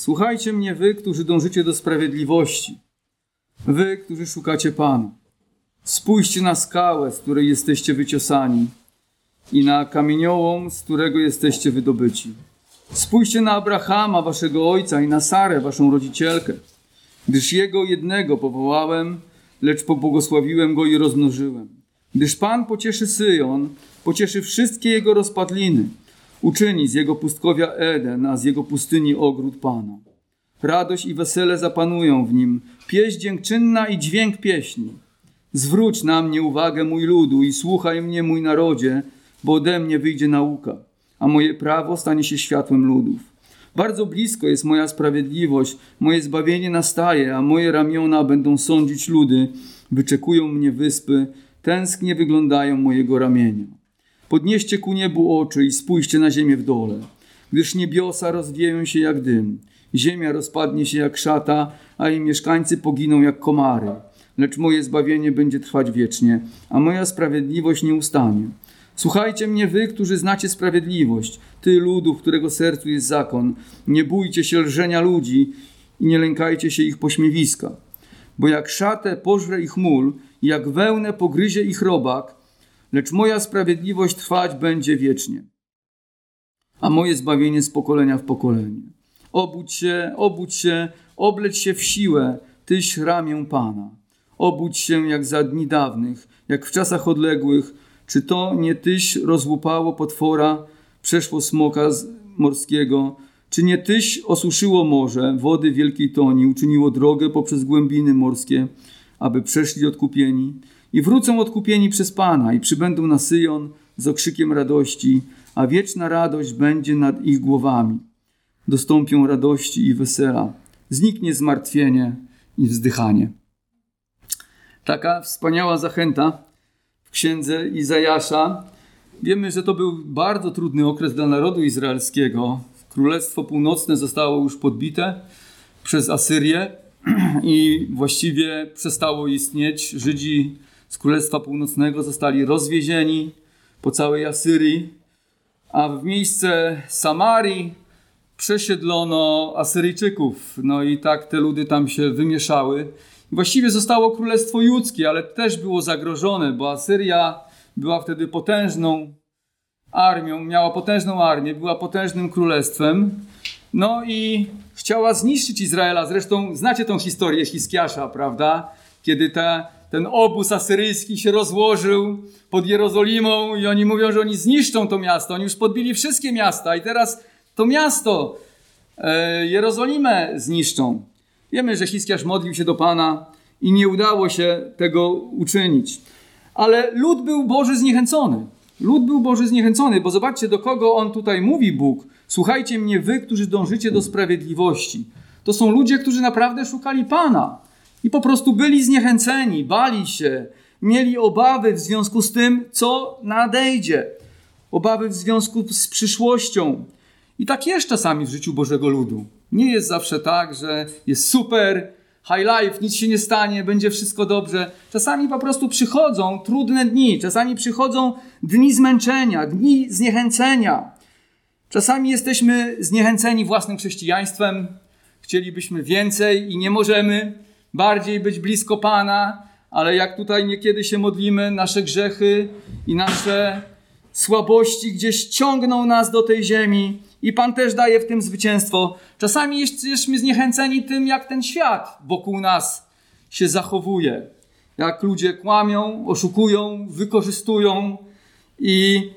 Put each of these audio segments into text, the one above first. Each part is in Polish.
Słuchajcie mnie, wy, którzy dążycie do sprawiedliwości, wy, którzy szukacie Pana. Spójrzcie na skałę, z której jesteście wyciosani, i na kamieniołom, z którego jesteście wydobyci. Spójrzcie na Abrahama, waszego ojca, i na Sarę, waszą rodzicielkę, gdyż jego jednego powołałem, lecz pobłogosławiłem go i rozmnożyłem. Gdyż Pan pocieszy Syjon, pocieszy wszystkie jego rozpadliny, uczyni z jego pustkowia Eden, a z jego pustyni ogród Pana. Radość i wesele zapanują w nim, pieśń dziękczynna i dźwięk pieśni. Zwróć na mnie uwagę, mój ludu, i słuchaj mnie, mój narodzie, bo ode mnie wyjdzie nauka, a moje prawo stanie się światłem ludów. Bardzo blisko jest moja sprawiedliwość, moje zbawienie nastaje, a moje ramiona będą sądzić ludy. Wyczekują mnie wyspy, tęsknie wyglądają mojego ramienia. Podnieście ku niebu oczy i spójrzcie na ziemię w dole, gdyż niebiosa rozwieją się jak dym, ziemia rozpadnie się jak szata, a jej mieszkańcy poginą jak komary. Lecz moje zbawienie będzie trwać wiecznie, a moja sprawiedliwość nie ustanie. Słuchajcie mnie wy, którzy znacie sprawiedliwość, ty ludu, którego sercu jest zakon. Nie bójcie się lżenia ludzi i nie lękajcie się ich pośmiewiska. Bo jak szatę pożre ich mól, jak wełnę pogryzie ich robak, lecz moja sprawiedliwość trwać będzie wiecznie, a moje zbawienie z pokolenia w pokolenie. Obudź się, obudź się, obleć się w siłę, tyś ramię Pana. Obudź się jak za dni dawnych, jak w czasach odległych, czy to nie tyś rozłupało potwora, przeszło smoka morskiego? Czy nie tyś osuszyło morze, wody wielkiej toni, uczyniło drogę poprzez głębiny morskie, aby przeszli odkupieni? I wrócą odkupieni przez Pana i przybędą na Syjon z okrzykiem radości, a wieczna radość będzie nad ich głowami. Dostąpią radości i wesela. Zniknie zmartwienie i wzdychanie. Taka wspaniała zachęta w księdze Izajasza. Wiemy, że to był bardzo trudny okres dla narodu izraelskiego. Królestwo Północne zostało już podbite przez Asyrię i właściwie przestało istnieć. Żydzi z Królestwa Północnego zostali rozwiezieni po całej Asyrii, a w miejsce Samarii przesiedlono Asyryjczyków. No i tak te ludy tam się wymieszały. Właściwie zostało Królestwo Judzkie, ale też było zagrożone, bo Asyria była wtedy potężną armią, miała potężną armię, była potężnym królestwem. No i chciała zniszczyć Izraela. Zresztą znacie tą historię Hiskiasza, prawda? Kiedy ta, ten obóz asyryjski się rozłożył pod Jerozolimą i oni mówią, że oni zniszczą to miasto. Oni już podbili wszystkie miasta i teraz to miasto, e, Jerozolimę zniszczą. Wiemy, że Hiskiarz modlił się do Pana i nie udało się tego uczynić. Ale lud był Boży zniechęcony. Lud był Boży zniechęcony, bo zobaczcie, do kogo on tutaj mówi Bóg. Słuchajcie mnie, wy, którzy dążycie do sprawiedliwości. To są ludzie, którzy naprawdę szukali Pana i po prostu byli zniechęceni, bali się, mieli obawy w związku z tym, co nadejdzie, obawy w związku z przyszłością. I tak jest czasami w życiu Bożego ludu. Nie jest zawsze tak, że jest super, high life, nic się nie stanie, będzie wszystko dobrze. Czasami po prostu przychodzą trudne dni, czasami przychodzą dni zmęczenia, dni zniechęcenia. Czasami jesteśmy zniechęceni własnym chrześcijaństwem, chcielibyśmy więcej i nie możemy bardziej być blisko Pana, ale jak tutaj niekiedy się modlimy, nasze grzechy i nasze słabości gdzieś ciągną nas do tej ziemi i Pan też daje w tym zwycięstwo. Czasami jesteśmy zniechęceni tym, jak ten świat wokół nas się zachowuje. Jak ludzie kłamią, oszukują, wykorzystują i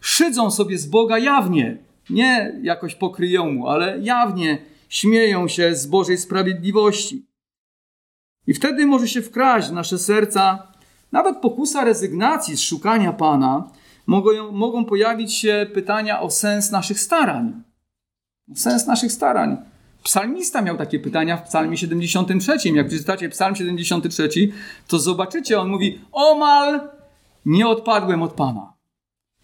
szydzą sobie z Boga jawnie. Nie jakoś pokryją mu, ale jawnie śmieją się z Bożej sprawiedliwości. I wtedy może się wkraść w nasze serca nawet pokusa rezygnacji z szukania Pana, mogą, mogą pojawić się pytania o sens naszych starań. O sens naszych starań. Psalmista miał takie pytania w Psalmie 73. Jak przeczytacie Psalm 73, to zobaczycie, on mówi: Omal nie odpadłem od Pana.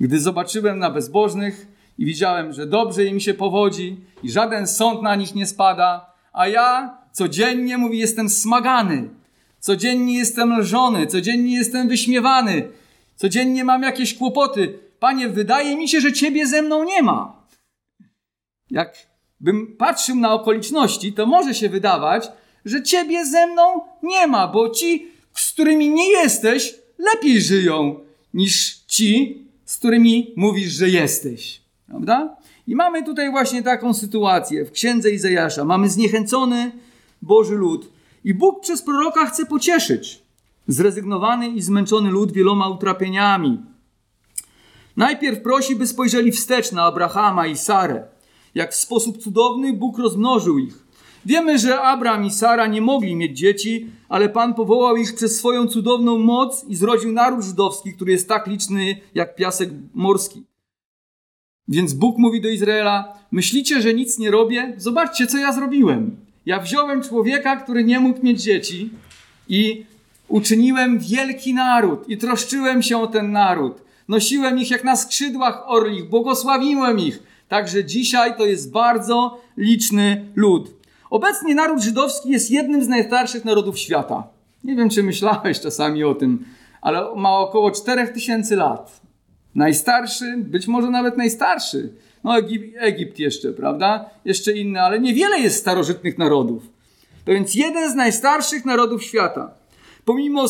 Gdy zobaczyłem na bezbożnych i widziałem, że dobrze im się powodzi i żaden sąd na nich nie spada, a ja codziennie mówi, jestem smagany, codziennie jestem lżony, codziennie jestem wyśmiewany, Codziennie mam jakieś kłopoty. Panie, wydaje mi się, że Ciebie ze mną nie ma. Jak bym patrzył na okoliczności, to może się wydawać, że ciebie ze mną nie ma, bo ci, z którymi nie jesteś, lepiej żyją niż ci, z którymi mówisz, że jesteś. Prawda? I mamy tutaj właśnie taką sytuację w księdze Izajasza. Mamy zniechęcony Boży lud i Bóg przez proroka chce pocieszyć zrezygnowany i zmęczony lud wieloma utrapieniami. Najpierw prosi, by spojrzeli wstecz na Abrahama i Sarę. Jak w sposób cudowny Bóg rozmnożył ich. Wiemy, że Abraham i Sara nie mogli mieć dzieci, ale Pan powołał ich przez swoją cudowną moc i zrodził naród żydowski, który jest tak liczny jak piasek morski. Więc Bóg mówi do Izraela: Myślicie, że nic nie robię? Zobaczcie, co ja zrobiłem. Ja wziąłem człowieka, który nie mógł mieć dzieci i uczyniłem wielki naród i troszczyłem się o ten naród. Nosiłem ich jak na skrzydłach orlich, błogosławiłem ich. Także dzisiaj to jest bardzo liczny lud. Obecnie naród żydowski jest jednym z najstarszych narodów świata. Nie wiem, czy myślałeś czasami o tym, ale ma około 4000 lat. Najstarszy, być może nawet najstarszy. No, Egip, Egipt jeszcze, prawda? Jeszcze inny, ale niewiele jest starożytnych narodów. To więc jeden z najstarszych narodów świata. Pomimo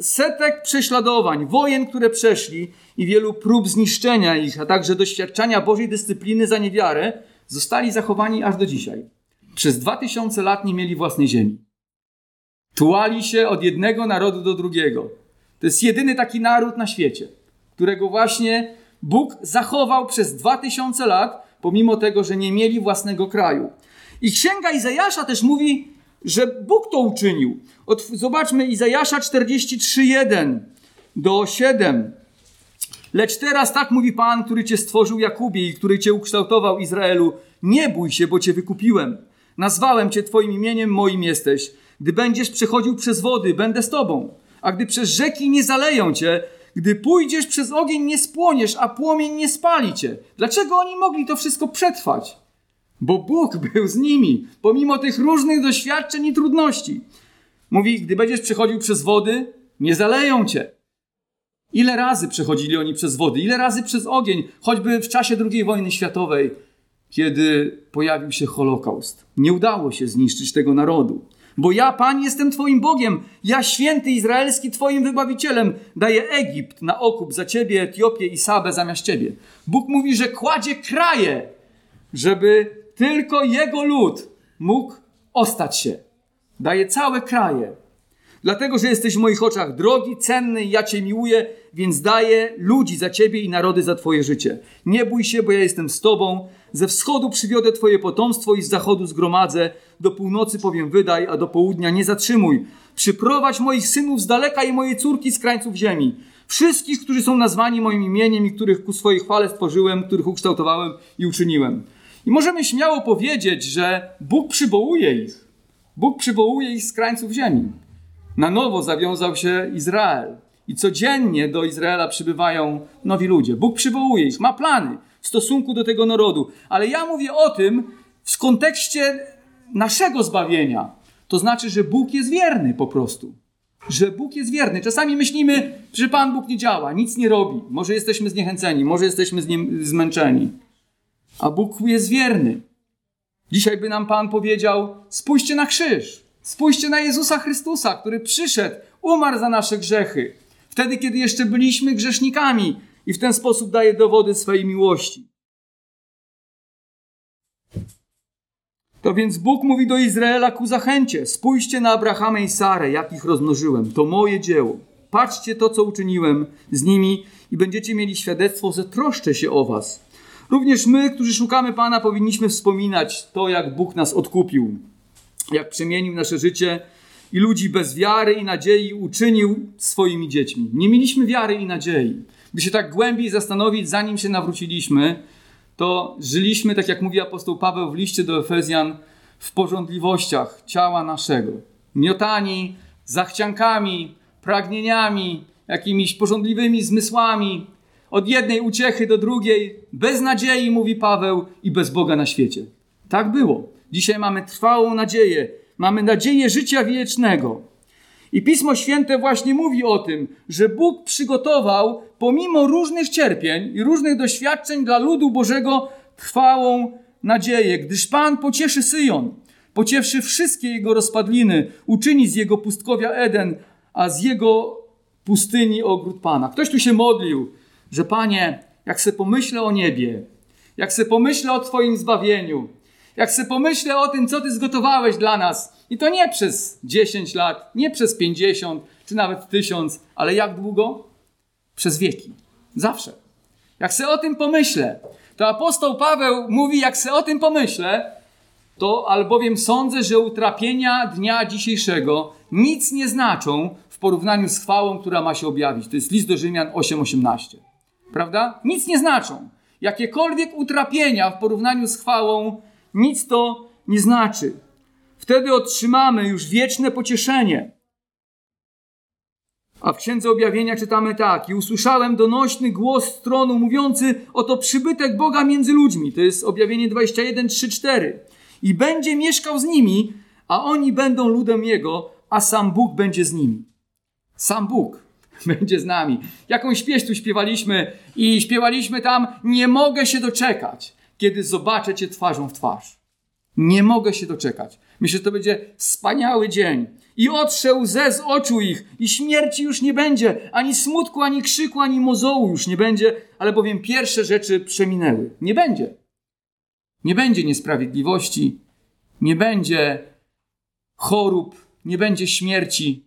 setek prześladowań, wojen, które przeszli i wielu prób zniszczenia ich, a także doświadczenia Bożej dyscypliny za niewiarę, zostali zachowani aż do dzisiaj. Przez dwa tysiące lat nie mieli własnej ziemi. Tułali się od jednego narodu do drugiego. To jest jedyny taki naród na świecie, którego właśnie Bóg zachował przez dwa tysiące lat, pomimo tego, że nie mieli własnego kraju. I księga Izajasza też mówi, że Bóg to uczynił. Zobaczmy Izajasza 43:1 do 7. Lecz teraz tak mówi Pan, który cię stworzył Jakubie i który cię ukształtował Izraelu: Nie bój się, bo cię wykupiłem. Nazwałem cię twoim imieniem, moim jesteś. Gdy będziesz przechodził przez wody, będę z tobą. A gdy przez rzeki nie zaleją cię, gdy pójdziesz przez ogień, nie spłoniesz, a płomień nie spali cię. Dlaczego oni mogli to wszystko przetrwać? Bo Bóg był z nimi, pomimo tych różnych doświadczeń i trudności. Mówi, gdy będziesz przechodził przez wody, nie zaleją cię. Ile razy przechodzili oni przez wody, ile razy przez ogień, choćby w czasie II wojny światowej, kiedy pojawił się Holokaust. Nie udało się zniszczyć tego narodu. Bo ja, Pan, jestem Twoim Bogiem, ja, święty izraelski, Twoim wybawicielem, daję Egipt na okup za Ciebie, Etiopię i Sabę zamiast Ciebie. Bóg mówi, że kładzie kraje, żeby tylko Jego lud mógł ostać się. Daje całe kraje. Dlatego, że jesteś w moich oczach drogi, cenny ja Cię miłuję, więc daję ludzi za Ciebie i narody za Twoje życie. Nie bój się, bo ja jestem z Tobą. Ze wschodu przywiodę Twoje potomstwo i z zachodu zgromadzę. Do północy powiem wydaj, a do południa nie zatrzymuj. Przyprowadź moich synów z daleka i moje córki z krańców ziemi. Wszystkich, którzy są nazwani moim imieniem i których ku swojej chwale stworzyłem, których ukształtowałem i uczyniłem. I możemy śmiało powiedzieć, że Bóg przywołuje ich. Bóg przywołuje ich z krańców ziemi. Na nowo zawiązał się Izrael. I codziennie do Izraela przybywają nowi ludzie. Bóg przywołuje ich, ma plany w stosunku do tego narodu. Ale ja mówię o tym w kontekście naszego zbawienia. To znaczy, że Bóg jest wierny po prostu. Że Bóg jest wierny. Czasami myślimy, że Pan Bóg nie działa, nic nie robi. Może jesteśmy zniechęceni, może jesteśmy zmęczeni. A Bóg jest wierny. Dzisiaj by nam Pan powiedział: spójrzcie na krzyż, spójrzcie na Jezusa Chrystusa, który przyszedł, umarł za nasze grzechy. Wtedy, kiedy jeszcze byliśmy grzesznikami, i w ten sposób daje dowody swojej miłości. To więc Bóg mówi do Izraela ku zachęcie: spójrzcie na Abrahama i Sarę, jak ich rozmnożyłem. To moje dzieło. Patrzcie to, co uczyniłem z nimi, i będziecie mieli świadectwo, że troszczę się o was. Również my, którzy szukamy Pana, powinniśmy wspominać to, jak Bóg nas odkupił, jak przemienił nasze życie i ludzi bez wiary i nadziei uczynił swoimi dziećmi. Nie mieliśmy wiary i nadziei. By się tak głębiej zastanowić, zanim się nawróciliśmy, to żyliśmy, tak jak mówi apostoł Paweł w liście do Efezjan, w porządliwościach ciała naszego. Miotani zachciankami, pragnieniami, jakimiś porządliwymi zmysłami, od jednej uciechy do drugiej, bez nadziei, mówi Paweł, i bez Boga na świecie. Tak było. Dzisiaj mamy trwałą nadzieję, mamy nadzieję życia wiecznego. I Pismo Święte właśnie mówi o tym, że Bóg przygotował, pomimo różnych cierpień i różnych doświadczeń dla ludu Bożego, trwałą nadzieję, gdyż Pan pocieszy Syjon, pocieszy wszystkie jego rozpadliny, uczyni z jego pustkowia Eden, a z jego pustyni ogród Pana. Ktoś tu się modlił, że Panie, jak se pomyślę o niebie, jak se pomyślę o Twoim zbawieniu, jak se pomyślę o tym, co Ty zgotowałeś dla nas, i to nie przez 10 lat, nie przez 50, czy nawet 1000, ale jak długo? Przez wieki. Zawsze. Jak se o tym pomyślę, to apostoł Paweł mówi, jak se o tym pomyślę, to albowiem sądzę, że utrapienia dnia dzisiejszego nic nie znaczą w porównaniu z chwałą, która ma się objawić. To jest list do Rzymian 8:18. Prawda? Nic nie znaczą. Jakiekolwiek utrapienia w porównaniu z chwałą, nic to nie znaczy. Wtedy otrzymamy już wieczne pocieszenie. A w Księdze Objawienia czytamy tak. I usłyszałem donośny głos z tronu mówiący oto przybytek Boga między ludźmi. To jest Objawienie 21, 3, 4. I będzie mieszkał z nimi, a oni będą ludem Jego, a sam Bóg będzie z nimi. Sam Bóg będzie z nami. Jakąś pieśń tu śpiewaliśmy i śpiewaliśmy tam nie mogę się doczekać, kiedy zobaczę Cię twarzą w twarz. Nie mogę się doczekać. Myślę, że to będzie wspaniały dzień. I otrze łzę z oczu ich, i śmierci już nie będzie, ani smutku, ani krzyku, ani mozołu już nie będzie, ale bowiem pierwsze rzeczy przeminęły. Nie będzie. Nie będzie niesprawiedliwości, nie będzie chorób, nie będzie śmierci,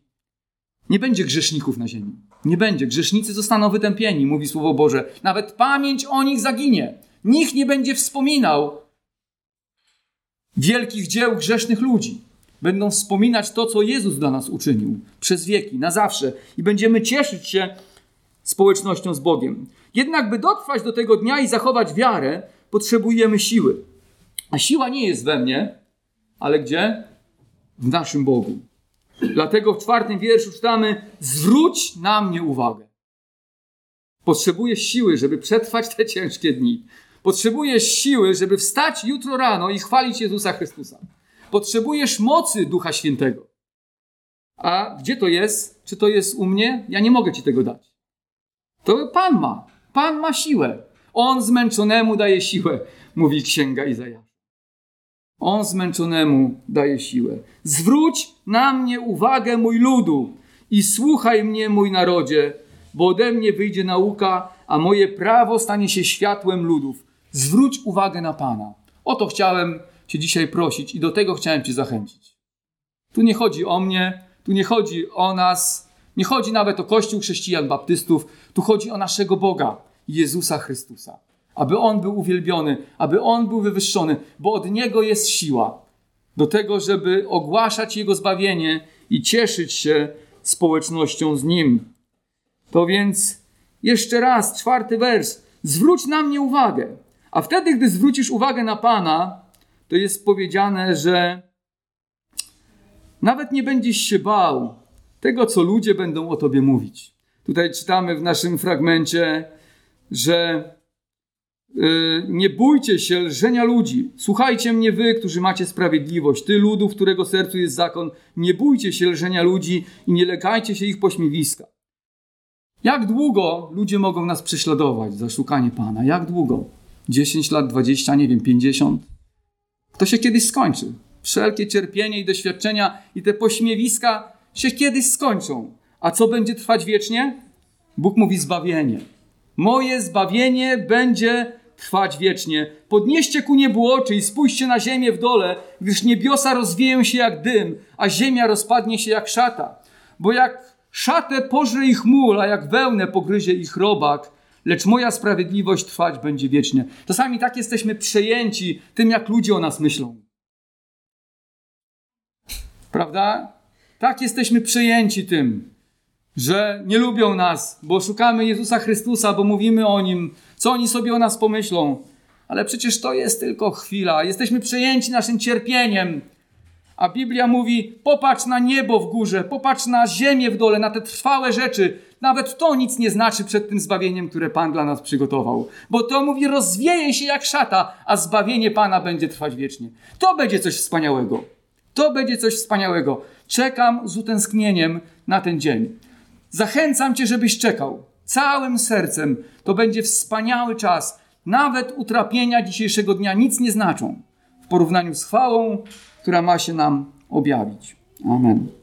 nie będzie grzeszników na ziemi. Nie będzie. Grzesznicy zostaną wytępieni, mówi Słowo Boże. Nawet pamięć o nich zaginie. Nikt nie będzie wspominał wielkich dzieł grzesznych ludzi. Będą wspominać to, co Jezus dla nas uczynił przez wieki, na zawsze i będziemy cieszyć się społecznością z Bogiem. Jednak, by dotrwać do tego dnia i zachować wiarę, potrzebujemy siły. A siła nie jest we mnie, ale gdzie? W naszym Bogu. Dlatego w czwartym wierszu czytamy: Zwróć na mnie uwagę. Potrzebujesz siły, żeby przetrwać te ciężkie dni. Potrzebujesz siły, żeby wstać jutro rano i chwalić Jezusa Chrystusa. Potrzebujesz mocy Ducha Świętego. A gdzie to jest? Czy to jest u mnie? Ja nie mogę ci tego dać. To Pan ma. Pan ma siłę. On zmęczonemu daje siłę, mówi księga Izajasza. On zmęczonemu daje siłę. Zwróć na mnie uwagę, mój ludu, i słuchaj mnie, mój narodzie, bo ode mnie wyjdzie nauka, a moje prawo stanie się światłem ludów. Zwróć uwagę na Pana. O to chciałem Cię dzisiaj prosić i do tego chciałem Cię zachęcić. Tu nie chodzi o mnie, tu nie chodzi o nas, nie chodzi nawet o Kościół chrześcijan baptystów, tu chodzi o naszego Boga, Jezusa Chrystusa. Aby On był uwielbiony, aby On był wywyższony, bo od Niego jest siła do tego, żeby ogłaszać Jego zbawienie i cieszyć się społecznością z Nim. To więc jeszcze raz, czwarty wers. Zwróć na mnie uwagę. A wtedy, gdy zwrócisz uwagę na Pana, to jest powiedziane, że nawet nie będziesz się bał tego, co ludzie będą o tobie mówić. Tutaj czytamy w naszym fragmencie, że yy, nie bójcie się lżenia ludzi. Słuchajcie mnie wy, którzy macie sprawiedliwość, ty ludu, w którego sercu jest zakon. Nie bójcie się lżenia ludzi i nie lekajcie się ich pośmiewiska. Jak długo ludzie mogą nas prześladować za szukanie Pana? Jak długo? 10 lat, 20, nie wiem, 50? To się kiedyś skończy. Wszelkie cierpienie i doświadczenia i te pośmiewiska się kiedyś skończą. A co będzie trwać wiecznie? Bóg mówi zbawienie. Moje zbawienie będzie trwać wiecznie. Podnieście ku niebu oczy i spójrzcie na ziemię w dole, gdyż niebiosa rozwieją się jak dym, a ziemia rozpadnie się jak szata. Bo jak szatę pożre ich mól, a jak wełnę pogryzie ich robak, lecz moja sprawiedliwość trwać będzie wiecznie. Czasami tak jesteśmy przejęci tym, jak ludzie o nas myślą. Prawda? Tak jesteśmy przejęci tym, że nie lubią nas, bo szukamy Jezusa Chrystusa, bo mówimy o Nim, co oni sobie o nas pomyślą. Ale przecież to jest tylko chwila. Jesteśmy przejęci naszym cierpieniem. A Biblia mówi: popatrz na niebo w górze, popatrz na ziemię w dole, na te trwałe rzeczy. Nawet to nic nie znaczy przed tym zbawieniem, które Pan dla nas przygotował. Bo to mówi: rozwieje się jak szata, a zbawienie Pana będzie trwać wiecznie. To będzie coś wspaniałego. To będzie coś wspaniałego. Czekam z utęsknieniem na ten dzień. Zachęcam Cię, żebyś czekał całym sercem. To będzie wspaniały czas. nawet utrapienia dzisiejszego dnia nic nie znaczą w porównaniu z chwałą, która ma się nam objawić. Amen.